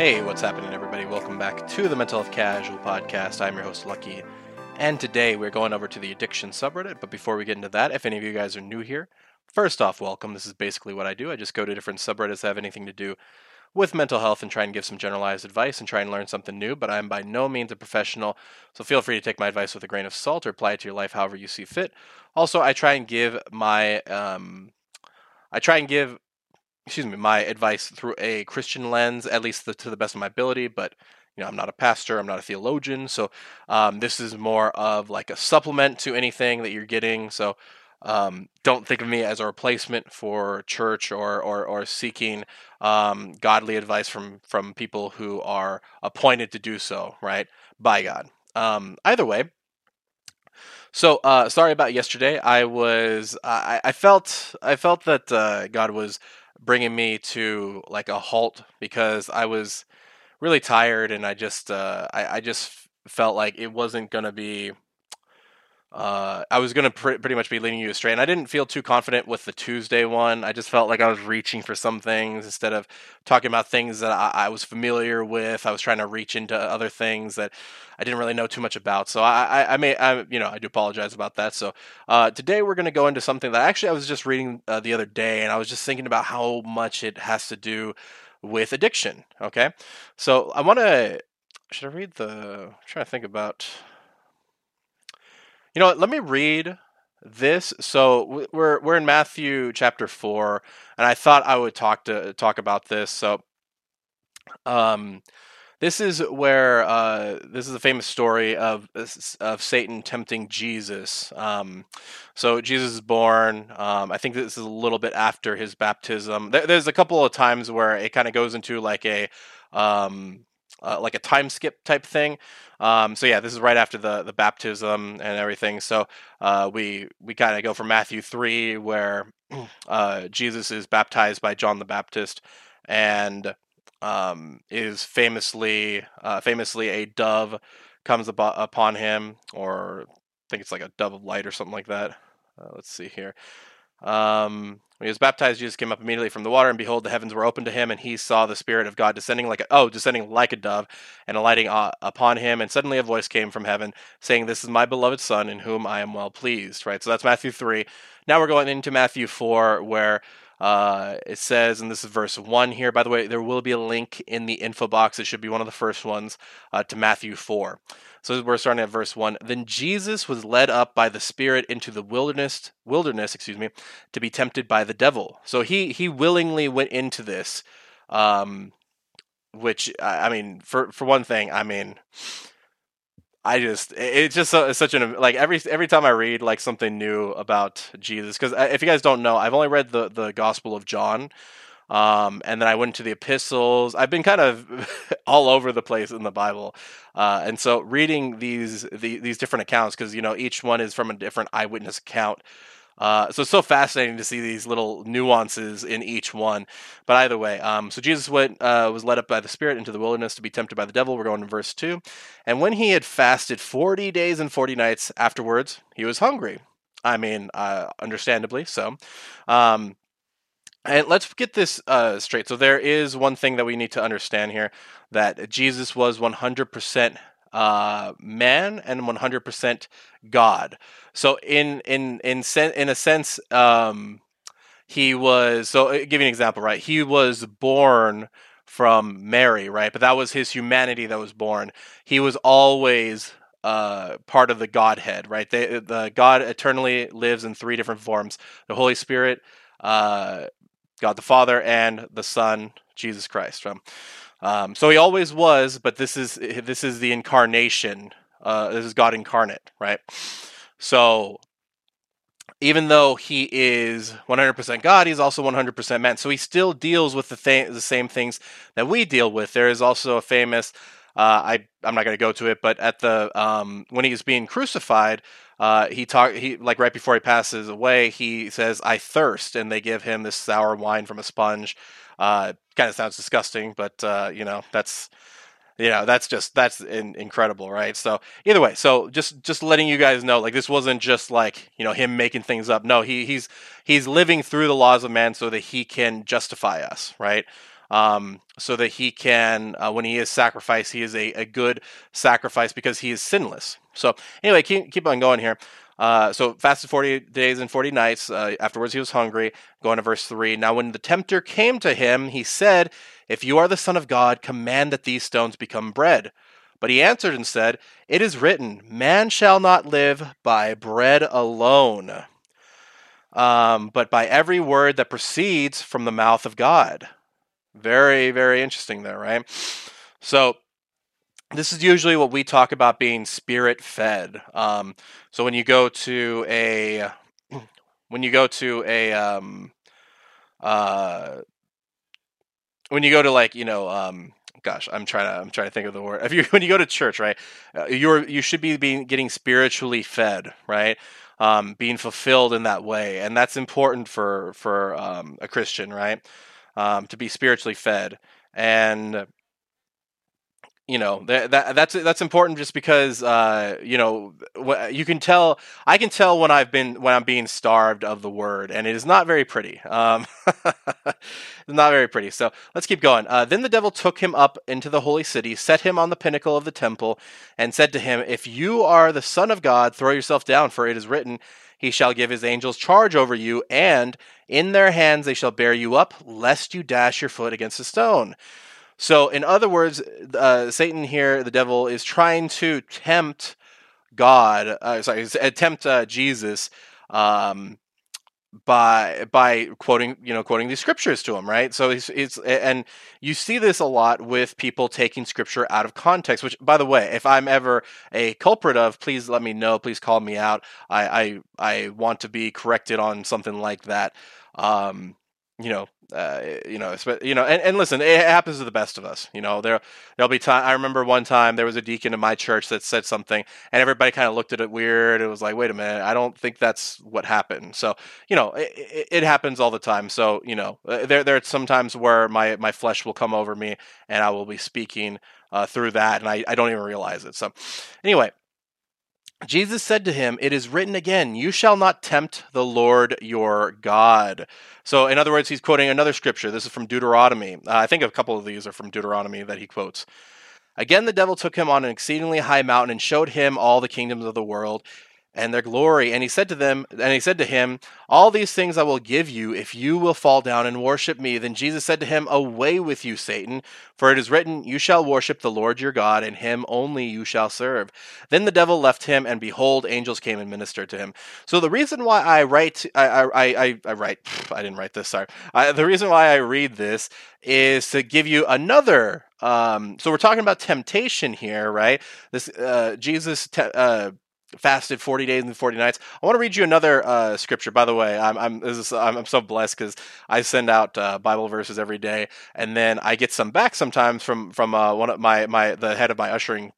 Hey, what's happening, everybody? Welcome back to the Mental Health Casual Podcast. I'm your host, Lucky, and today we're going over to the addiction subreddit. But before we get into that, if any of you guys are new here, first off, welcome. This is basically what I do. I just go to different subreddits that have anything to do with mental health and try and give some generalized advice and try and learn something new. But I'm by no means a professional, so feel free to take my advice with a grain of salt or apply it to your life however you see fit. Also, I try and give my um, I try and give excuse me, my advice through a Christian lens, at least the, to the best of my ability. But you know, I'm not a pastor, I'm not a theologian, so um, this is more of like a supplement to anything that you're getting. So um, don't think of me as a replacement for church or or, or seeking um, godly advice from from people who are appointed to do so, right? By God. Um, either way. So uh, sorry about yesterday. I was I, I felt I felt that uh, God was bringing me to like a halt because I was really tired and I just uh, I, I just felt like it wasn't to be uh, I was going to pr- pretty much be leading you astray. And I didn't feel too confident with the Tuesday one. I just felt like I was reaching for some things instead of talking about things that I, I was familiar with. I was trying to reach into other things that I didn't really know too much about. So I, I, I may, I, you know, I do apologize about that. So uh, today we're going to go into something that actually I was just reading uh, the other day, and I was just thinking about how much it has to do with addiction. Okay, so I want to. Should I read the? I'm trying to think about you know what? Let me read this. So we're we're in Matthew chapter four, and I thought I would talk to talk about this. So, um, this is where uh, this is a famous story of of Satan tempting Jesus. Um, so Jesus is born. Um, I think this is a little bit after his baptism. There, there's a couple of times where it kind of goes into like a um, uh, like a time skip type thing. Um, so yeah, this is right after the the baptism and everything. So uh, we we kind of go from Matthew three where uh, Jesus is baptized by John the Baptist and um, is famously uh, famously a dove comes upon him, or I think it's like a dove of light or something like that. Uh, let's see here. Um, when he was baptized, Jesus came up immediately from the water, and behold, the heavens were opened to him, and he saw the Spirit of God descending like a oh, descending like a dove, and alighting uh, upon him. And suddenly a voice came from heaven, saying, "This is my beloved Son, in whom I am well pleased." Right. So that's Matthew three. Now we're going into Matthew four, where uh, it says, and this is verse 1 here. By the way, there will be a link in the info box. It should be one of the first ones uh, to Matthew 4. So we're starting at verse 1. Then Jesus was led up by the Spirit into the wilderness, wilderness, excuse me, to be tempted by the devil. So he, he willingly went into this, um, which, I mean, for, for one thing, I mean, I just it's just so, it's such an like every every time I read like something new about Jesus because uh, if you guys don't know I've only read the the Gospel of John um, and then I went to the epistles. I've been kind of all over the place in the Bible uh, and so reading these the, these different accounts because you know each one is from a different eyewitness account uh, so it's so fascinating to see these little nuances in each one. But either way, um, so Jesus went, uh, was led up by the Spirit into the wilderness to be tempted by the devil. We're going to verse 2. And when he had fasted 40 days and 40 nights afterwards, he was hungry. I mean, uh, understandably so. Um, and let's get this uh, straight. So there is one thing that we need to understand here that Jesus was 100% uh, man and 100% God. So in in in sen- in a sense, um, he was. So uh, give you an example, right? He was born from Mary, right? But that was his humanity that was born. He was always uh, part of the Godhead, right? They, the God eternally lives in three different forms: the Holy Spirit, uh, God the Father, and the Son, Jesus Christ. Right? Um, so he always was, but this is this is the incarnation. Uh, this is God incarnate, right? So even though he is 100% God, he's also 100% man. So he still deals with the th- the same things that we deal with. There is also a famous uh, I I'm not going to go to it, but at the um, when he's being crucified, uh, he talk he like right before he passes away, he says, "I thirst," and they give him this sour wine from a sponge. Uh, kind of sounds disgusting, but uh, you know that's you know that's just that's in, incredible, right? So either way, so just just letting you guys know, like this wasn't just like you know him making things up. No, he he's he's living through the laws of man so that he can justify us, right? Um, so that he can, uh, when he is sacrificed, he is a, a good sacrifice because he is sinless. So, anyway, keep, keep on going here. Uh, so fasted 40 days and 40 nights. Uh, afterwards, he was hungry. Going to verse 3. Now, when the tempter came to him, he said, If you are the Son of God, command that these stones become bread. But he answered and said, It is written, Man shall not live by bread alone, um, but by every word that proceeds from the mouth of God. Very, very interesting there, right? So, this is usually what we talk about being spirit fed. Um, so when you go to a when you go to a um, uh, when you go to like you know um, gosh i'm trying to i'm trying to think of the word if you when you go to church right uh, you're you should be being getting spiritually fed right um, being fulfilled in that way and that's important for for um, a christian right um, to be spiritually fed. And you know that, that that's that's important just because uh, you know you can tell I can tell when I've been when I'm being starved of the word, and it is not very pretty. Um, not very pretty. So let's keep going. Uh, then the devil took him up into the holy city, set him on the pinnacle of the temple, and said to him, "If you are the son of God, throw yourself down, for it is written." He shall give his angels charge over you, and in their hands they shall bear you up, lest you dash your foot against a stone. So, in other words, uh, Satan here, the devil, is trying to tempt God, uh, sorry, tempt uh, Jesus um, by by quoting you know quoting these scriptures to him, right? So it's it's and you see this a lot with people taking scripture out of context. Which, by the way, if I'm ever a culprit of, please let me know. Please call me out. I I, I want to be corrected on something like that. Um, you know, uh, you know, you know, and, and listen, it happens to the best of us. You know, there there'll be time. I remember one time there was a deacon in my church that said something, and everybody kind of looked at it weird. It was like, wait a minute, I don't think that's what happened. So, you know, it, it happens all the time. So, you know, uh, there there are some times where my my flesh will come over me, and I will be speaking uh, through that, and I, I don't even realize it. So, anyway, Jesus said to him, It is written again, you shall not tempt the Lord your God. So, in other words, he's quoting another scripture. This is from Deuteronomy. Uh, I think a couple of these are from Deuteronomy that he quotes. Again, the devil took him on an exceedingly high mountain and showed him all the kingdoms of the world and their glory. And he said to them, and he said to him, All these things I will give you if you will fall down and worship me. Then Jesus said to him, Away with you, Satan, for it is written, You shall worship the Lord your God, and him only you shall serve. Then the devil left him, and behold, angels came and ministered to him. So the reason why I write, I, I, I, I write, I didn't write this, sorry. I, the reason why I read this is to give you another um, so we're talking about temptation here, right? This uh, Jesus te- uh, fasted 40 days and 40 nights. I want to read you another uh, scripture. By the way, I'm I'm is, I'm, I'm, so blessed because I send out uh, Bible verses every day, and then I get some back sometimes from from uh, one of my my the head of my ushering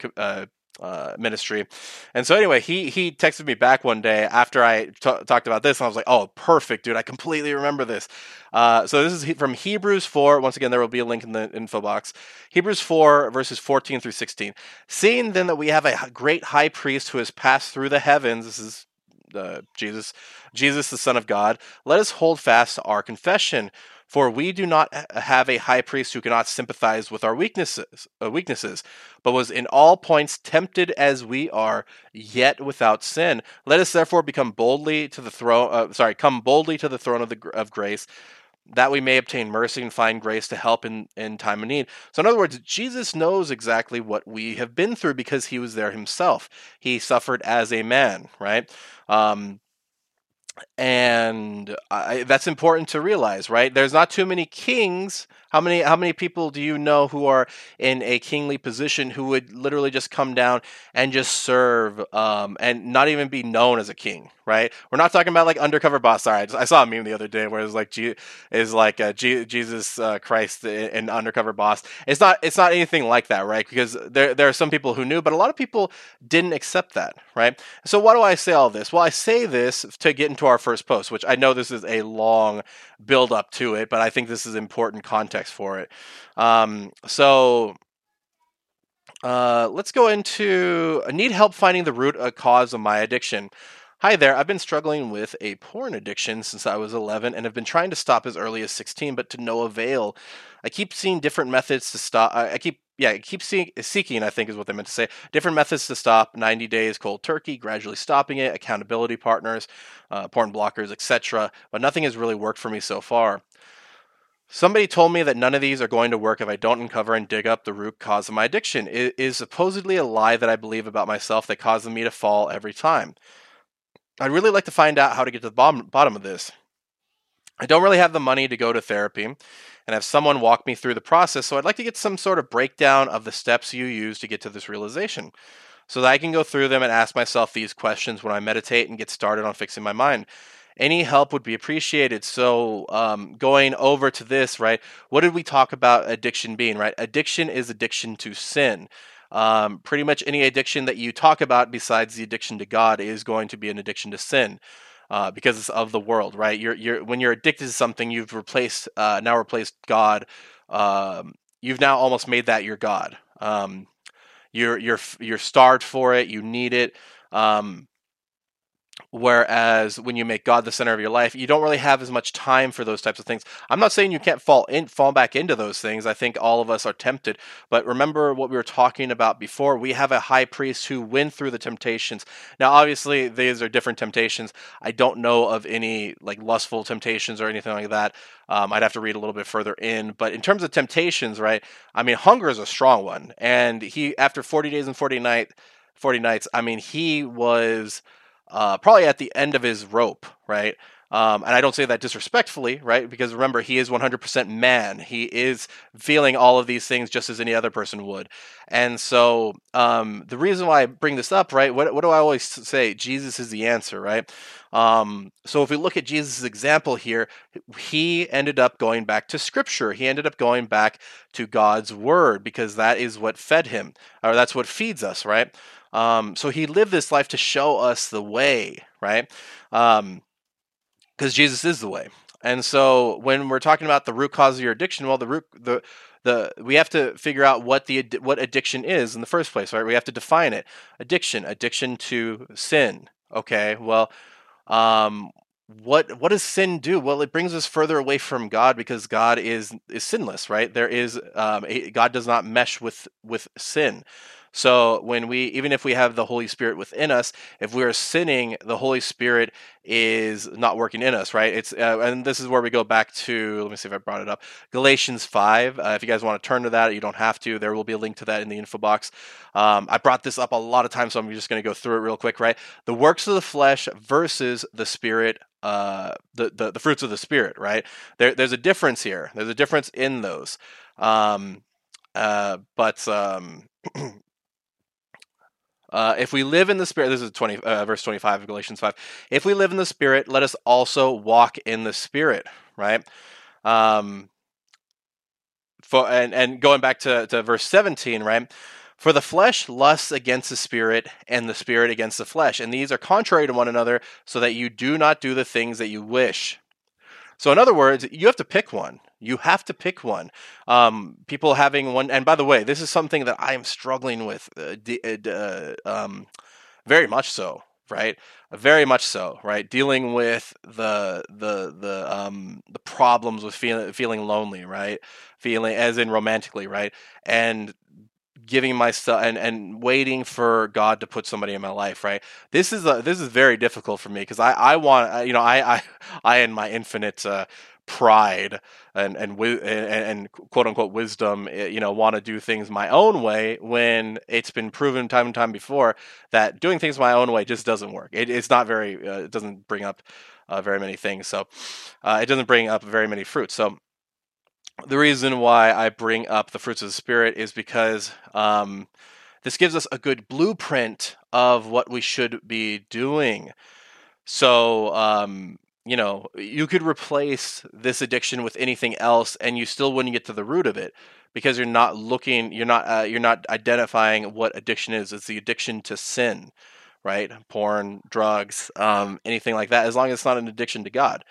uh, ministry. And so anyway, he he texted me back one day after I t- talked about this, and I was like, "Oh, perfect, dude! I completely remember this." Uh, so this is from Hebrews four. Once again, there will be a link in the info box. Hebrews four verses fourteen through sixteen. Seeing then that we have a great high priest who has passed through the heavens. This is uh, Jesus, Jesus, the Son of God. Let us hold fast to our confession. For we do not have a high priest who cannot sympathize with our weaknesses, uh, weaknesses, but was in all points tempted as we are, yet without sin. Let us therefore become boldly to the throne. Uh, sorry, come boldly to the throne of the of grace, that we may obtain mercy and find grace to help in, in time of need. So, in other words, Jesus knows exactly what we have been through because he was there himself. He suffered as a man, right? Um, and I, that's important to realize, right? There's not too many kings. How many how many people do you know who are in a kingly position who would literally just come down and just serve um, and not even be known as a king, right? We're not talking about like undercover boss. Sorry, I, just, I saw a meme the other day where it's like G, is like uh, G, Jesus uh, Christ an undercover boss. It's not it's not anything like that, right? Because there there are some people who knew, but a lot of people didn't accept that, right? So why do I say all this? Well, I say this to get into our first post, which I know this is a long build up to it, but I think this is important context for it. Um, so uh, let's go into I need help finding the root uh, cause of my addiction. Hi there. I've been struggling with a porn addiction since I was 11 and have been trying to stop as early as 16, but to no avail. I keep seeing different methods to stop. I keep yeah, I keep seeing, seeking, I think is what they meant to say, different methods to stop 90 days cold turkey, gradually stopping it, accountability partners, uh, porn blockers, etc. But nothing has really worked for me so far. Somebody told me that none of these are going to work if I don't uncover and dig up the root cause of my addiction. It is supposedly a lie that I believe about myself that causes me to fall every time. I'd really like to find out how to get to the bottom, of this. I don't really have the money to go to therapy and have someone walk me through the process, so I'd like to get some sort of breakdown of the steps you use to get to this realization so that I can go through them and ask myself these questions when I meditate and get started on fixing my mind any help would be appreciated. So, um, going over to this, right? What did we talk about addiction being, right? Addiction is addiction to sin. Um, pretty much any addiction that you talk about besides the addiction to God is going to be an addiction to sin. Uh, because it's of the world, right? You're, you're when you're addicted to something, you've replaced uh, now replaced God. Um, you've now almost made that your God. Um, you're you're you're starved for it. You need it. Um, Whereas when you make God the center of your life, you don't really have as much time for those types of things. I'm not saying you can't fall in, fall back into those things. I think all of us are tempted. But remember what we were talking about before. We have a high priest who went through the temptations. Now, obviously, these are different temptations. I don't know of any like lustful temptations or anything like that. Um, I'd have to read a little bit further in. But in terms of temptations, right? I mean, hunger is a strong one. And he, after 40 days and 40 night, 40 nights, I mean, he was uh, probably at the end of his rope, right? Um, and I don't say that disrespectfully, right? Because remember, he is 100% man. He is feeling all of these things just as any other person would. And so um, the reason why I bring this up, right? What, what do I always say? Jesus is the answer, right? Um, so if we look at Jesus' example here, he ended up going back to Scripture. He ended up going back to God's Word because that is what fed him, or that's what feeds us, right? Um, so he lived this life to show us the way, right? Because um, Jesus is the way. And so when we're talking about the root cause of your addiction, well, the root the the we have to figure out what the what addiction is in the first place, right? We have to define it. Addiction, addiction to sin. Okay, well, um, what what does sin do? Well, it brings us further away from God because God is is sinless, right? There is um, a, God does not mesh with with sin. So when we, even if we have the Holy Spirit within us, if we are sinning, the Holy Spirit is not working in us, right? It's uh, and this is where we go back to. Let me see if I brought it up. Galatians five. Uh, if you guys want to turn to that, you don't have to. There will be a link to that in the info box. Um, I brought this up a lot of times, so I'm just going to go through it real quick, right? The works of the flesh versus the Spirit uh, the, the, the fruits of the spirit, right? There, there's a difference here. There's a difference in those. Um, uh, but um, Uh, if we live in the Spirit, this is 20, uh, verse 25 of Galatians 5. If we live in the Spirit, let us also walk in the Spirit, right? Um, for and, and going back to, to verse 17, right? For the flesh lusts against the spirit, and the spirit against the flesh. And these are contrary to one another, so that you do not do the things that you wish. So, in other words, you have to pick one. You have to pick one. Um, people having one, and by the way, this is something that I am struggling with, uh, uh, um, very much so. Right, very much so. Right, dealing with the the the um the problems with feeling feeling lonely. Right, feeling as in romantically. Right, and giving myself and and waiting for God to put somebody in my life, right? This is a, this is very difficult for me because I I want you know I I I in my infinite uh, pride and and, and and quote unquote wisdom, eh, you know, want to do things my own way when it's been proven time and time before that doing things my own way just doesn't work. It, it's not very uh, it doesn't bring up uh, very many things, so uh, it doesn't bring up very many fruits. So the reason why I bring up the fruits of the spirit is because um, this gives us a good blueprint of what we should be doing. So, um, you know, you could replace this addiction with anything else, and you still wouldn't get to the root of it because you're not looking, you're not, uh, you're not identifying what addiction is. It's the addiction to sin, right? Porn, drugs, um, anything like that. As long as it's not an addiction to God.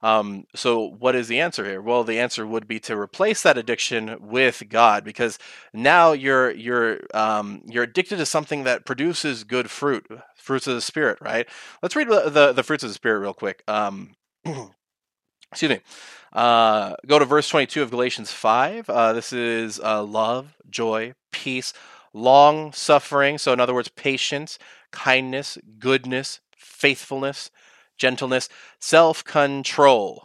Um, so, what is the answer here? Well, the answer would be to replace that addiction with God, because now you're you're um, you're addicted to something that produces good fruit, fruits of the spirit, right? Let's read the the, the fruits of the spirit real quick. Um, excuse me. Uh, go to verse 22 of Galatians 5. Uh, this is uh, love, joy, peace, long suffering. So, in other words, patience, kindness, goodness, faithfulness, gentleness, self control.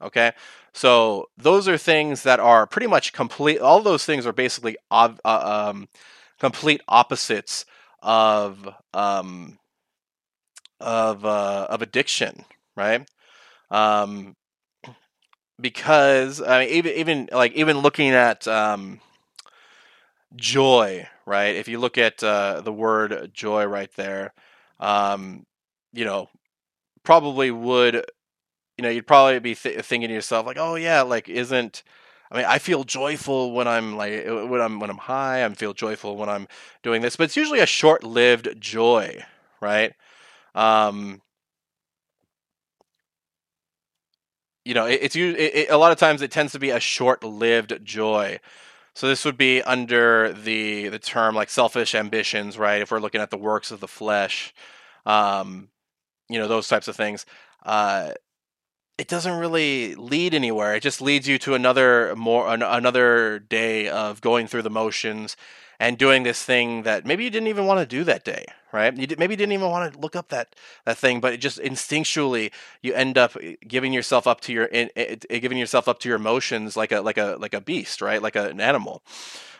Okay? So, those are things that are pretty much complete. All those things are basically uh, um, complete opposites of. Um, of uh, of addiction, right? Um, because I mean, even even like even looking at um, joy, right? If you look at uh, the word joy right there, um, you know, probably would, you know, you'd probably be th- thinking to yourself like, oh yeah, like isn't. I mean, I feel joyful when I'm like uh, when I'm when I'm high. I feel joyful when I'm doing this, but it's usually a short-lived joy, right? Um, you know, it, it's it, it, a lot of times it tends to be a short-lived joy. So this would be under the the term like selfish ambitions, right? If we're looking at the works of the flesh, um, you know, those types of things. Uh, it doesn't really lead anywhere. It just leads you to another more an, another day of going through the motions and doing this thing that maybe you didn't even want to do that day, right? You did, maybe you didn't even want to look up that that thing, but it just instinctually you end up eh, giving yourself up to your in, in, in, giving yourself up to your emotions like a like a like a beast, right? Like a, an animal.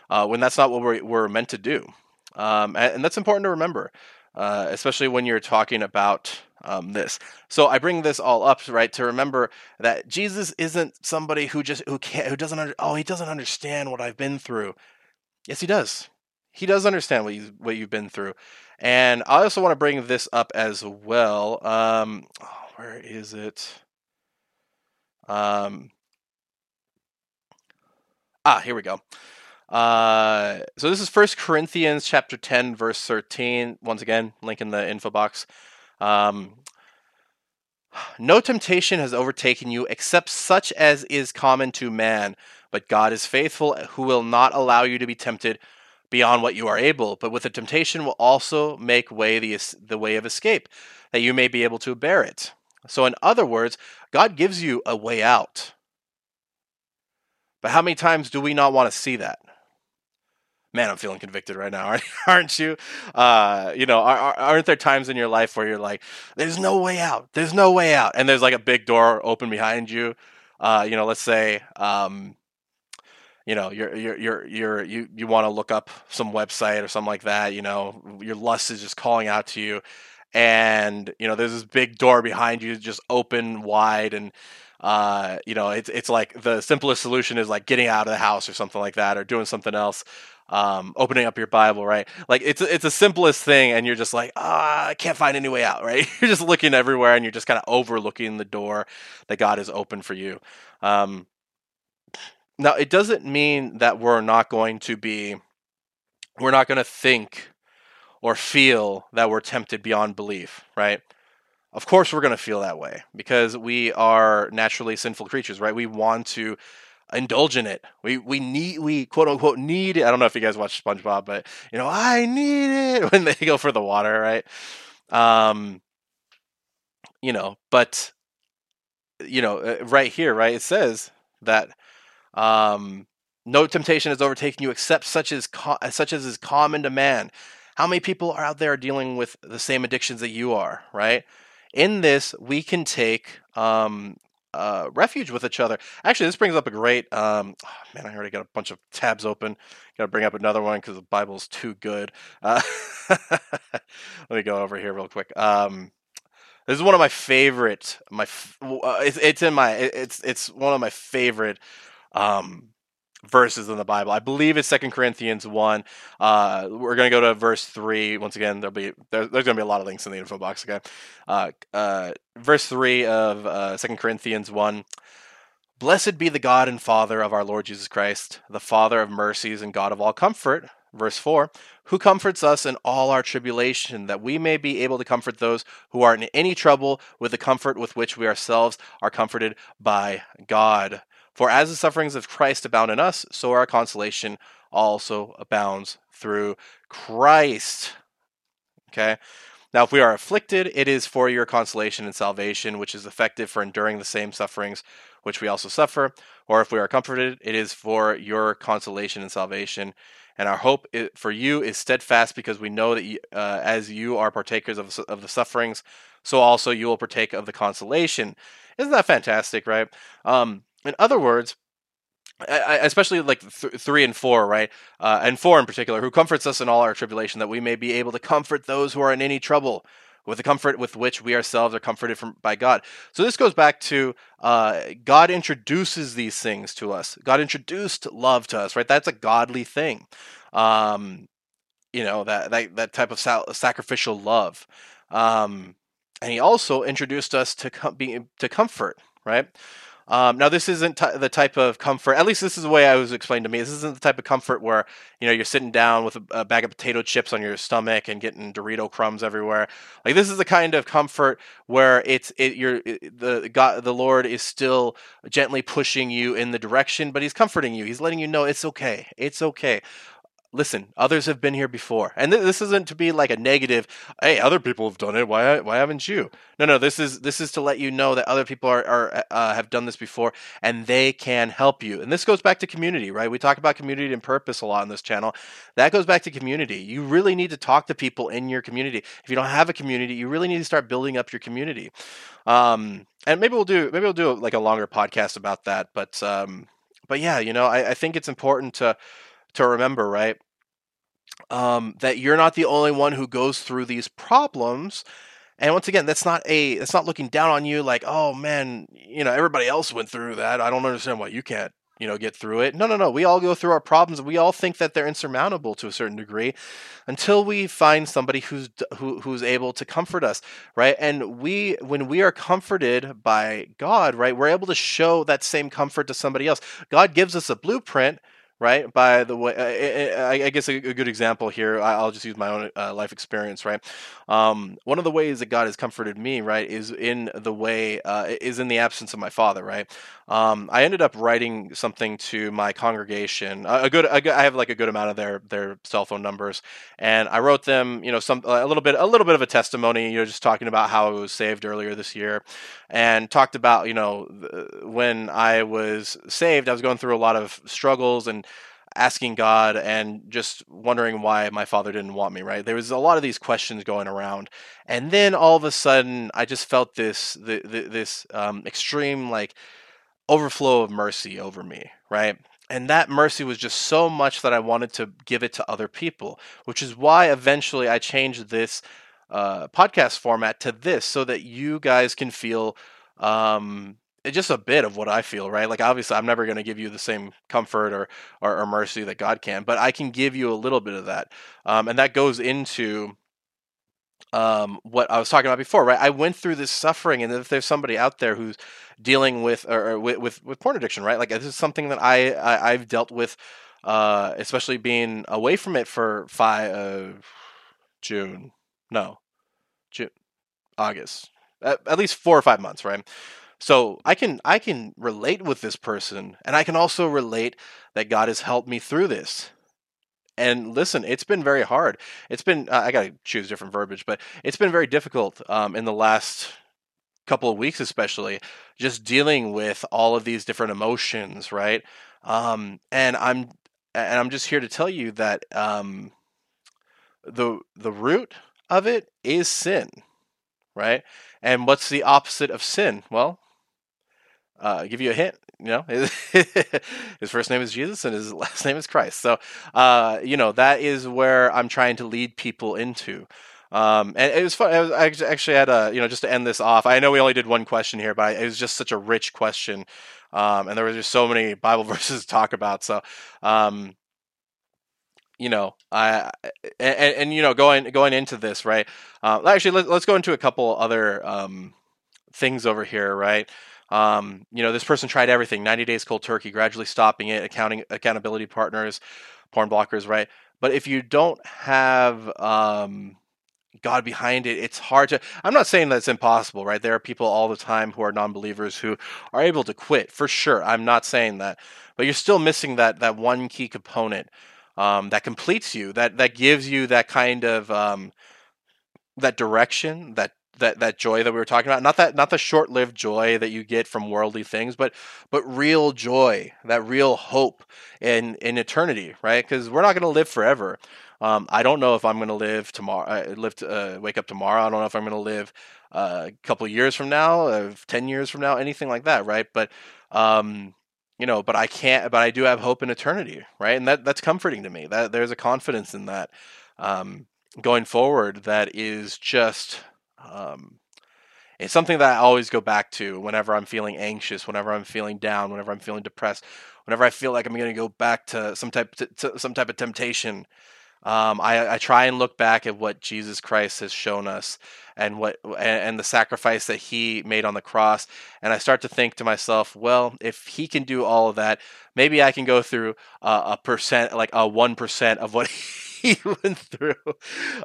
Uh, when that's not what we're, we're meant to do, um, and, and, that's important to remember, uh, especially when you're talking about um, this. So I bring this all up, right, to remember that Jesus isn't somebody who just who can't who doesn't under, oh he doesn't understand what I've been through. Yes, he does. He does understand what you what you've been through, and I also want to bring this up as well. Um, oh, where is it? Um, ah, here we go. Uh, so this is First Corinthians chapter ten, verse thirteen. Once again, link in the info box. Um, no temptation has overtaken you except such as is common to man. But God is faithful, who will not allow you to be tempted beyond what you are able, but with the temptation will also make way the, the way of escape, that you may be able to bear it. So, in other words, God gives you a way out. But how many times do we not want to see that? Man, I'm feeling convicted right now, aren't you? Uh, you know, aren't there times in your life where you're like, "There's no way out. There's no way out," and there's like a big door open behind you. Uh, you know, let's say, um, you know you're you're you're, you're you you want to look up some website or something like that you know your lust is just calling out to you and you know there's this big door behind you just open wide and uh, you know it's it's like the simplest solution is like getting out of the house or something like that or doing something else um, opening up your bible right like it's it's the simplest thing and you're just like ah i can't find any way out right you're just looking everywhere and you're just kind of overlooking the door that god has opened for you um, now, it doesn't mean that we're not going to be, we're not going to think or feel that we're tempted beyond belief, right? Of course, we're going to feel that way because we are naturally sinful creatures, right? We want to indulge in it. We we need we quote unquote need it. I don't know if you guys watch SpongeBob, but you know I need it when they go for the water, right? Um, you know, but you know, uh, right here, right? It says that um, no temptation has overtaken you except such as co- such as is common to man. How many people are out there dealing with the same addictions that you are? Right. In this, we can take um, uh, refuge with each other. Actually, this brings up a great. Um, oh, man, I already got a bunch of tabs open. Got to bring up another one because the Bible's too good. Uh, let me go over here real quick. Um, this is one of my favorite. My uh, it's, it's in my it's it's one of my favorite um, verses in the Bible. I believe it's Second Corinthians one. Uh, we're going to go to verse three once again. There'll be there, there's going to be a lot of links in the info box again. Uh, uh, verse three of uh, Second Corinthians one. Blessed be the God and Father of our Lord Jesus Christ, the Father of mercies and God of all comfort, verse 4, who comforts us in all our tribulation, that we may be able to comfort those who are in any trouble with the comfort with which we ourselves are comforted by God. For as the sufferings of Christ abound in us, so our consolation also abounds through Christ. Okay? Now, if we are afflicted, it is for your consolation and salvation, which is effective for enduring the same sufferings which we also suffer. Or if we are comforted, it is for your consolation and salvation. And our hope for you is steadfast because we know that you, uh, as you are partakers of, of the sufferings, so also you will partake of the consolation. Isn't that fantastic, right? Um, in other words, especially like th- three and four, right? Uh, and four in particular, who comforts us in all our tribulation, that we may be able to comfort those who are in any trouble with the comfort with which we ourselves are comforted from by God. So this goes back to uh, God introduces these things to us. God introduced love to us, right? That's a godly thing. Um, you know that that that type of sacrificial love. Um, and He also introduced us to com- be, to comfort, right? Um, now, this isn't t- the type of comfort. At least this is the way I was explained to me. This isn't the type of comfort where you know you're sitting down with a, a, bag of potato chips on your stomach and getting Dorito crumbs everywhere. Like this is the kind of comfort where it's it you're it, the God the Lord is still gently pushing you in the direction, but He's comforting you. He's letting you know it's okay. It's okay listen, others have been here before. And th- this isn't to be like a negative, hey, other people have done it. Why why haven't you? No, no, this is this is to let you know that other people are, are uh, have done this before and they can help you. And this goes back to community, right? We talk about community and purpose a lot on this channel. That goes back to community. You really need to talk to people in your community. If you don't have a community, you really need to start building up your community. Um, and maybe we'll do maybe we'll do like a longer podcast about that. But um, but yeah, you know, I, I think it's important to to remember, right? Um, that you're not the only one who goes through these problems. And once again, that's not a that's not looking down on you like, oh man, you know, everybody else went through that. I don't understand why you can't, you know, get through it. No, no, no. We all go through our problems. We all think that they're insurmountable to a certain degree until we find somebody who's who, who's able to comfort us, right? And we when we are comforted by God, right, we're able to show that same comfort to somebody else. God gives us a blueprint right? By the way, I, guess a, good example here, I'll just use my own uh, life experience, right? Um, one of the ways that God has comforted me, right, is in the way, uh, is in the absence of my father, right? Um, I ended up writing something to my congregation, a good, a good, I have like a good amount of their their cell phone numbers, and I wrote them, you know, some a little bit, a little bit of a testimony, you know, just talking about how I was saved earlier this year, and talked about, you know, when I was saved, I was going through a lot of struggles and asking God and just wondering why my father didn't want me, right? There was a lot of these questions going around. And then all of a sudden, I just felt this the, this um, extreme like overflow of mercy over me, right? And that mercy was just so much that I wanted to give it to other people, which is why eventually I changed this uh, podcast format to this so that you guys can feel um, just a bit of what I feel, right? Like obviously I'm never going to give you the same comfort or, or, or mercy that God can, but I can give you a little bit of that, um, and that goes into um, what I was talking about before, right? I went through this suffering, and if there's somebody out there who's dealing with or, or with, with, with porn addiction, right? Like this is something that I, I have dealt with, uh, especially being away from it for five uh, June, no, June, August, at, at least four or five months, right? So I can I can relate with this person, and I can also relate that God has helped me through this. And listen, it's been very hard. It's been uh, I got to choose different verbiage, but it's been very difficult um, in the last couple of weeks, especially just dealing with all of these different emotions, right? Um, and I'm and I'm just here to tell you that um, the the root of it is sin, right? And what's the opposite of sin? Well, uh, give you a hint. You know, his first name is Jesus and his last name is Christ. So, uh, you know, that is where I'm trying to lead people into. Um, and it was fun. I, was, I actually had a, you know, just to end this off. I know we only did one question here, but it was just such a rich question, um, and there was just so many Bible verses to talk about. So, um, you know, I and, and, you know, going going into this, right? Uh, actually, let, us go into a couple other um, things over here, right? Um, you know, this person tried everything 90 days cold turkey, gradually stopping it, accounting accountability partners, porn blockers, right? but if you don't have um, God behind it, it's hard to. I'm not saying that's impossible, right? There are people all the time who are non-believers who are able to quit for sure. I'm not saying that, but you're still missing that that one key component um, that completes you, that that gives you that kind of um, that direction, that that that joy that we were talking about. Not that not the short-lived joy that you get from worldly things but but real joy that real hope in in eternity right? Because we're not going to live forever. Um, i don't know if i'm going to live tomorrow uh, live to, uh, wake up tomorrow. I don't know if i'm going to live uh, a couple years from now uh, 10 years from now anything like that right? But um, you know but i can't but i do have hope in eternity right? And that that's comforting to me. That there's a confidence in that um, going forward that is just um, it's something that I always go back to whenever I'm feeling anxious, whenever I'm feeling down, whenever I'm feeling depressed, whenever I feel like I'm going to go back to some type to, to some type of temptation. Um, I, I, try and look back at what Jesus Christ has shown us and what and, and, the sacrifice that He made on the cross, and I start to think to myself, well, if He can do all of that, maybe I can go through uh, a percent, like a one percent of what he went through,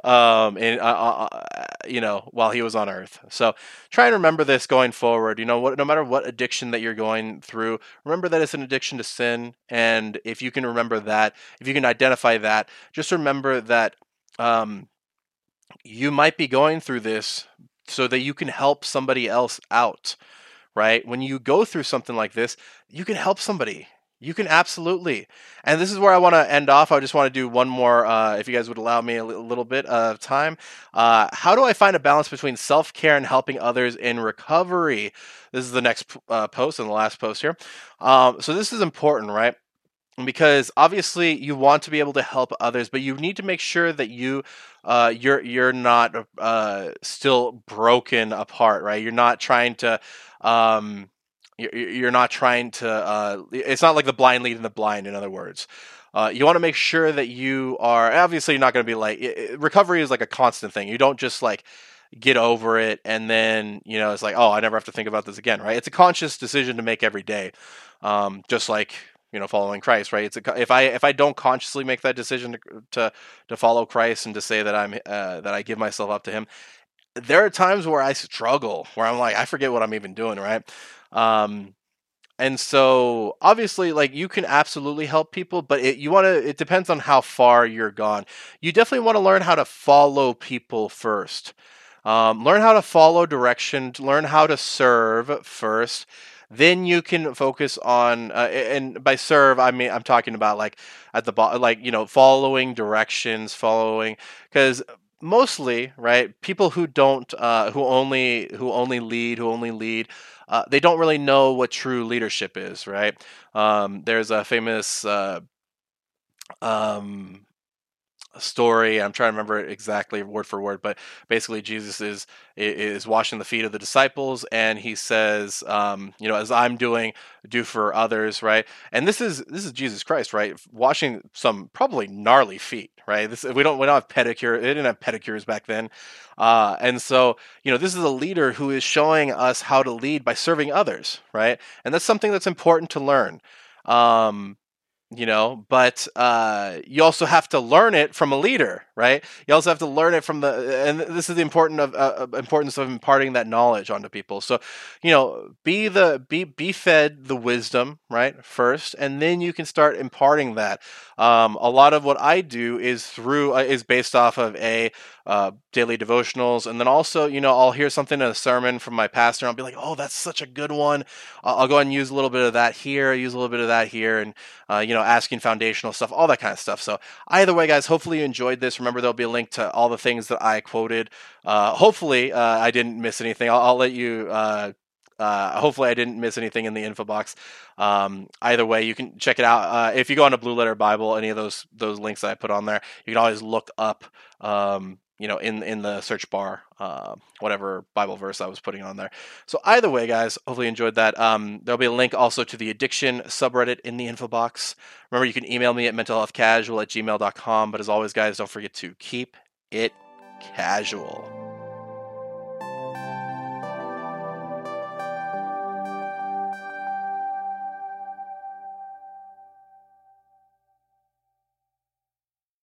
um, and uh, uh, uh, you know, while he was on Earth. So try and remember this going forward. You know, what, no matter what addiction that you're going through, remember that it's an addiction to sin, and if you can remember that, if you can identify that, just remember that um, you might be going through this so that you can help somebody else out. Right? When you go through something like this, you can help somebody you can absolutely. And this is where I want to end off. I just want to do one more, uh, if you guys would allow me a little bit of time. Uh, how do I find a balance between self care and helping others in recovery? This is the next uh, post and the last post here. Um, so, this is important, right? Because obviously you want to be able to help others, but you need to make sure that you uh, you're you're not uh, still broken apart, right? You're not trying to um, you're not trying to. Uh, it's not like the blind leading the blind. In other words, uh, you want to make sure that you are. Obviously, you're not going to be like it, recovery is like a constant thing. You don't just like get over it and then you know it's like oh I never have to think about this again. Right? It's a conscious decision to make every day. Um, just like you know following Christ. Right? It's a, if I if I don't consciously make that decision to to, to follow Christ and to say that I'm uh, that I give myself up to Him. There are times where I struggle, where I'm like, I forget what I'm even doing, right? Um, and so obviously like you can absolutely help people but it, you want to it depends on how far you're gone. You definitely want to learn how to follow people first. Um, learn how to follow direction learn how to serve first. Then you can focus on uh, and by serve i mean i'm talking about like at the bottom like you know following directions following because mostly right people who don't uh, who only who only lead who only lead uh, they don't really know what true leadership is, right? Um, there's a famous uh, um, story. I'm trying to remember it exactly word for word, but basically Jesus is is washing the feet of the disciples, and he says, um, you know, as I'm doing, do for others, right? And this is this is Jesus Christ, right? Washing some probably gnarly feet, right? This we don't we don't have pedicure. They didn't have pedicures back then, uh, and so you know this is a leader who is showing us how to lead by serving others, right? And that's something that's important to learn. Um, you know but uh, you also have to learn it from a leader right? You also have to learn it from the and this is the important of uh, importance of imparting that knowledge onto people. So you know be the be be fed the wisdom right first and then you can start imparting that. Um, a lot of what i do is through uh, is based off of a uh, daily devotionals and then also you know i'll hear something in a sermon from my pastor and i'll be like oh that's such a good one. I'll go and use a little bit of that here use a little bit of that here and uh, you know asking foundational stuff all that kind of stuff. So either way guys hopefully you enjoyed this. Remember there'll be a link to all the things that i quoted uh, hopefully uh, i didn't miss anything i'll, I'll let you uh, uh, hopefully, I didn't miss anything in the info box. Um, either way, you can check it out. Uh, if you go on a Blue Letter Bible, any of those those links that I put on there, you can always look up um, you know, in in the search bar, uh, whatever Bible verse I was putting on there. So either way, guys, hopefully you enjoyed that. Um, there'll be a link also to the addiction subreddit in the info box. Remember, you can email me at mentalhealthcasual at gmail.com. But as always, guys, don't forget to keep it casual.